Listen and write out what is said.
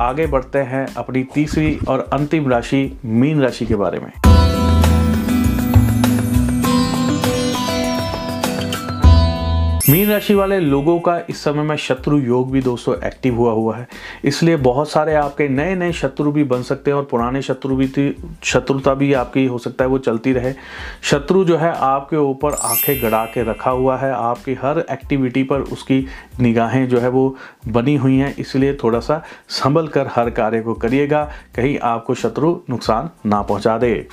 आगे बढ़ते हैं अपनी तीसरी और अंतिम राशि मीन राशि के बारे में। मीन राशि वाले लोगों का इस समय में शत्रु योग भी दोस्तों एक्टिव हुआ हुआ है। इसलिए बहुत सारे आपके नए नए शत्रु भी बन सकते हैं और पुराने शत्रु भी थी, शत्रुता भी आपकी हो सकता है, वो चलती रहे। शत्रु जो है आपके ऊपर आँखें गड़ा के रखा हुआ है, आपकी हर एक्टिविटी पर उसकी निगाहें जो है वो बनी हुई हैं। इसलिए थोड़ा सा संभल कर हर कार्य को करिएगा, कहीं आपको शत्रु नुकसान ना पहुँचा दे।